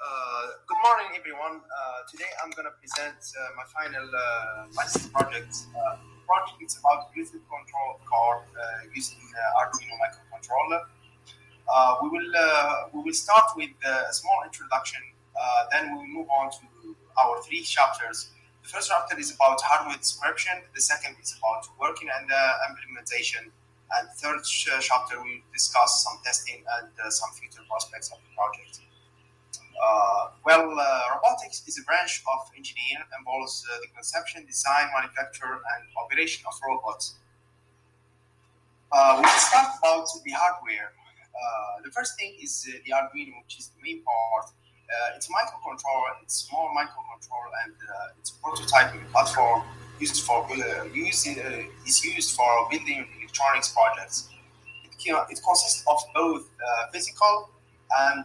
Uh, good morning, everyone. Uh, today I'm going to present uh, my final uh, license project. Uh, project is about Bluetooth control card uh, using Arduino microcontroller. we will we will start with a small introduction. then we will move on to our three chapters. The first chapter is about hardware description. The second is about working and implementation. And third chapter we will discuss some testing and some future prospects of the project. Uh, well, uh, robotics is a branch of engineering involves uh, the conception, design, manufacture, and operation of robots. Uh, we start about the hardware. Uh, the first thing is uh, the Arduino, which is the main part. it's a microcontroller. It's a small microcontroller, and it's a prototyping platform used for use, is used for building electronics projects. It, it consists of both physical and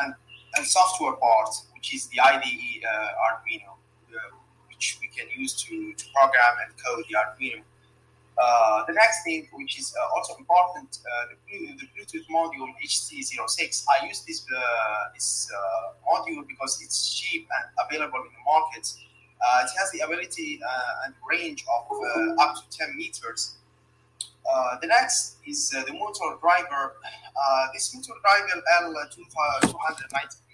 and and software part, which is the IDE uh, Arduino, uh, which we can use to, to program and code the Arduino. Uh, the next thing, which is uh, also important, uh, the, the, Bluetooth module HC06. I use this uh, this module because it's cheap and available in the market. it has the ability and range of up to 10 meters. the next is the motor driver. this motor driver L290 9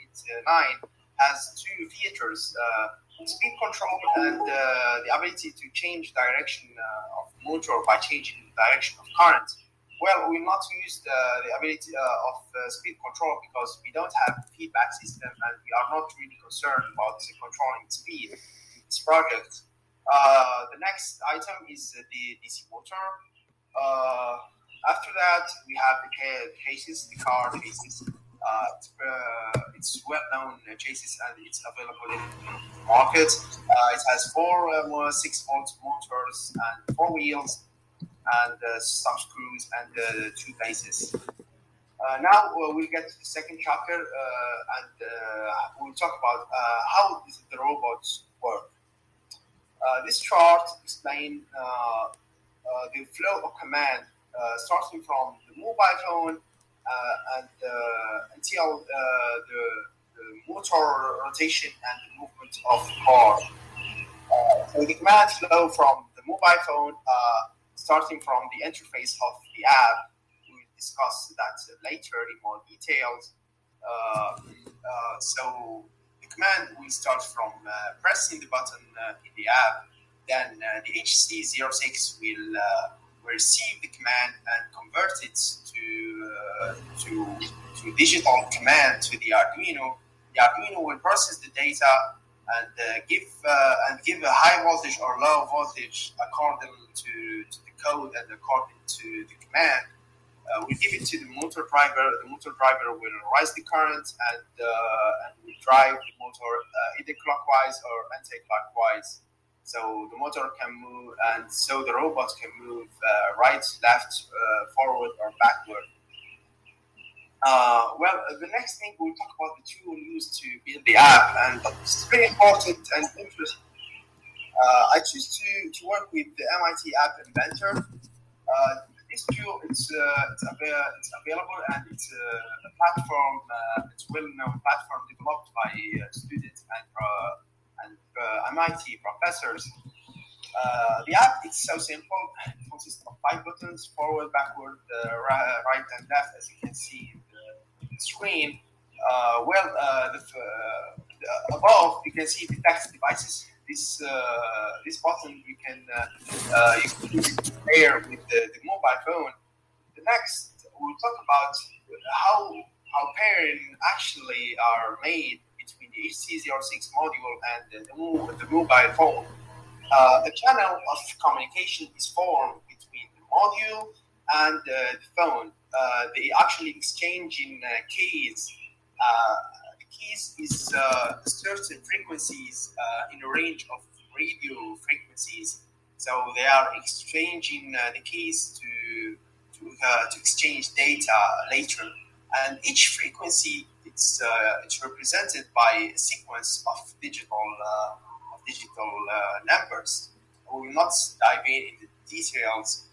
has two features uh, speed control and uh, the ability to change direction uh, of motor by changing direction of current. Well, we not use the, the ability uh, of uh, speed control because we don't have feedback system and we are not really concerned about controlling speed in this project. Uh, the next item is the DC motor. after that, we have the cases, the car cases. Uh, it's, uh, well-known chassis and it's available in market. Uh, it has four uh, six-volt motors and four wheels and uh, some screws and uh, two bases. now we'll get to the second chapter and we'll talk about how the robots work. this chart explains the flow of command starting from the mobile phone uh, and uh, until uh, the, the, motor rotation and the movement of the car. so the command flow from the mobile phone, starting from the interface of the app, we'll discuss that later in more details. so the command will start from pressing the button in the app then uh, the HC06 will uh, receive the command and convert it to, uh, to, to digital command to the Arduino. The Arduino will process the data and uh, give uh, and give a high voltage or low voltage according to, to the code and according to the command. Uh, we give it to the motor driver. The motor driver will rise the current and, uh, and will drive the motor uh, either clockwise or anti-clockwise so the motor can move, and so the robot can move uh, right, left, uh, forward, or backward. Uh, well, uh, the next thing we'll talk about the tool used to build the app, and it's very important and interesting. Uh, I choose to, to work with the MIT App Inventor. Uh, this tool it's, it's, av- it's, available and it's a platform, it's a well-known platform developed by students and uh, MIT professors. Uh, the app is so simple. It consists of five buttons: forward, backward, uh, right, and left, as you can see in uh, uh, the, the screen. well, the, above you can see the text devices. This this button you can you can pair with the, the mobile phone. The next we'll talk about how how pairing actually are made between the HC06 module and the, the mobile phone. Uh, a channel of communication is formed between the module and uh, the phone. Uh, they actually exchanging uh, keys. Uh, the keys is uh, certain frequencies in a range of radio frequencies. So they are exchanging the keys to to, to exchange data later, and each frequency it's uh, it's represented by a sequence of digital uh, of digital uh, numbers. We will not dive into details.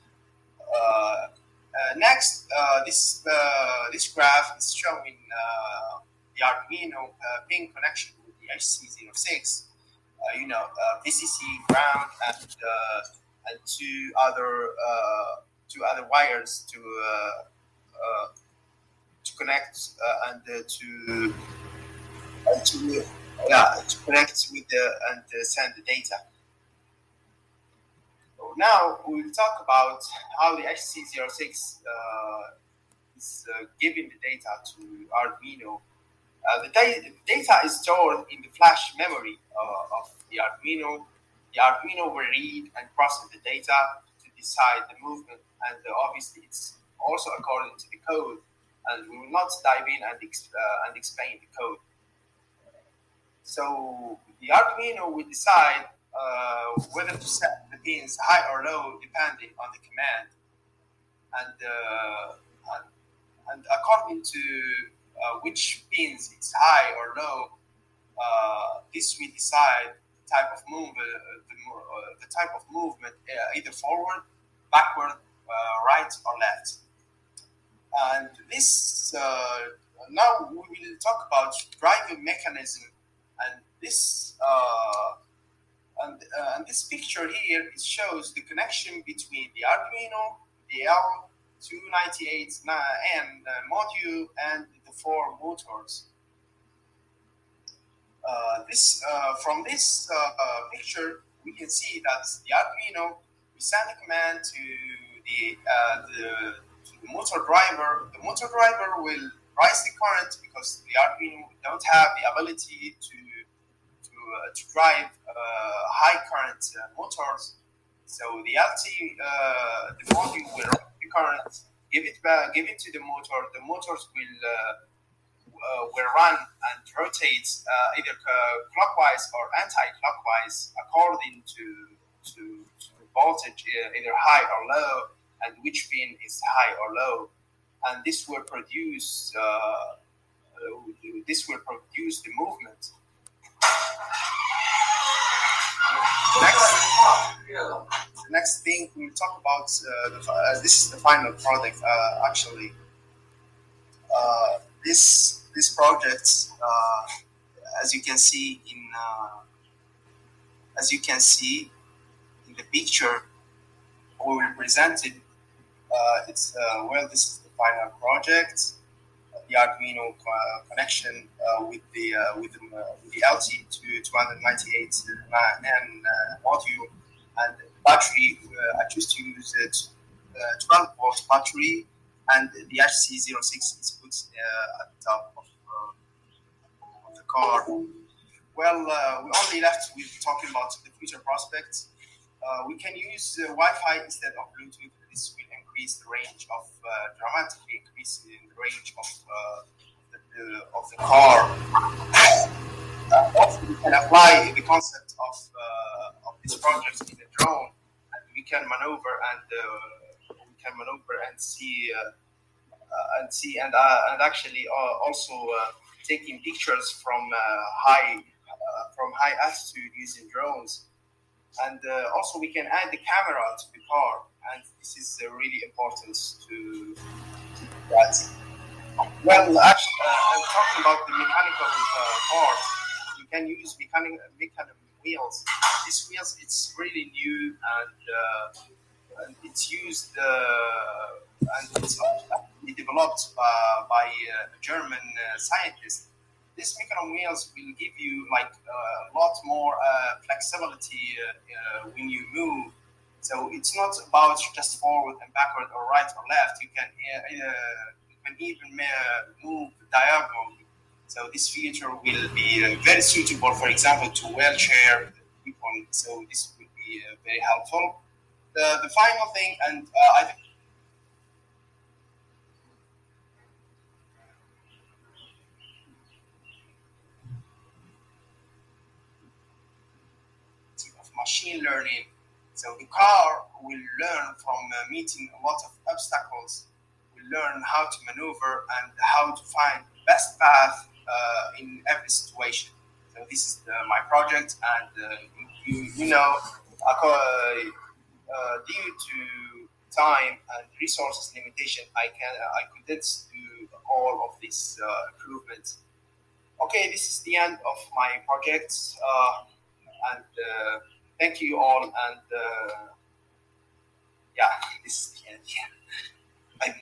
Uh, next, uh, this uh, this graph is showing the Arduino uh, pin connection with the HC06, uh, you know, VCC ground and and two other two other wires to to connect and to and to yeah to connect with the and send the data. Now we'll talk about how the HC06 uh, is uh, giving the data to Arduino. Uh, the da- data is stored in the flash memory uh, of the Arduino. The Arduino will read and process the data to decide the movement, and uh, obviously it's also according to the code. And we will not dive in and, uh, and explain the code. So the Arduino will decide uh, whether to set the pins high or low depending on the command. And, uh, and, and, according to uh, which pins it's high or low, uh, this we decide the type of movement, uh, the, uh, the, type of movement, either forward, backward, right, or left. And this now we will talk about driving mechanism and this uh, and, uh, and this picture here it shows the connection between the Arduino, the L298N uh, module, and the four motors. Uh, this uh, from this uh, picture we can see that the Arduino we send a command to the, the, to the motor driver. The motor driver will rise the current because the Arduino don't have the ability to uh, to drive uh, high current uh, motors. So the LT, the module will the current, give it back, give it to the motor. The motors will will run and rotate either clockwise or anti-clockwise according to to, to voltage, either high or low, and which pin is high or low and this will produce uh, uh, this will produce the movement next, the next thing we will talk about, uh, the, uh, this is the final product uh, actually. Uh, this this project, uh, as you can see in uh, as you can see in the picture we presented, it's well this is the final project the Arduino uh, connection uh, with the uh, with the, with the LT to 298 and module and battery. I choose to use it 12 volt battery, and the HC06 is put at the top of, of the car. Well, we only left with talking about the future prospects. Uh, we can use uh, Wi-Fi instead of Bluetooth. This increase the range of uh, dramatically increase the range of uh, the, the, of the car. also, we can apply the concept of uh, of this project in the drone, and we can maneuver and we can maneuver and see and see and and actually also taking pictures from high from high altitude using drones and uh, also we can add the camera to the car and this is uh, really important to, to that well actually uh, i'm talking about the mechanical uh, part you can use mechanical mechanical wheels. These wheels it's really new and, uh, and it's used uh, and it's developed by a german scientist this Mecanum wheels will give you like a lot more uh, flexibility uh, uh, when you move. So it's not about just forward and backward or right or left. You can you can even move diagonally. So this feature will be very suitable, for example, to wheelchair people. So this will be very helpful. The, the final thing, and I think machine learning. So the car will learn from uh, meeting a lot of obstacles, will learn how to maneuver and how to find the best path uh, in every situation. So this is the, my project, and uh, you, you know, uh, uh, due to time and resources limitation, I can I couldn't do all of these uh, improvements. okay, this is the end of my project, uh, and uh, thank you all. And uh, yeah, this is the end. Yeah.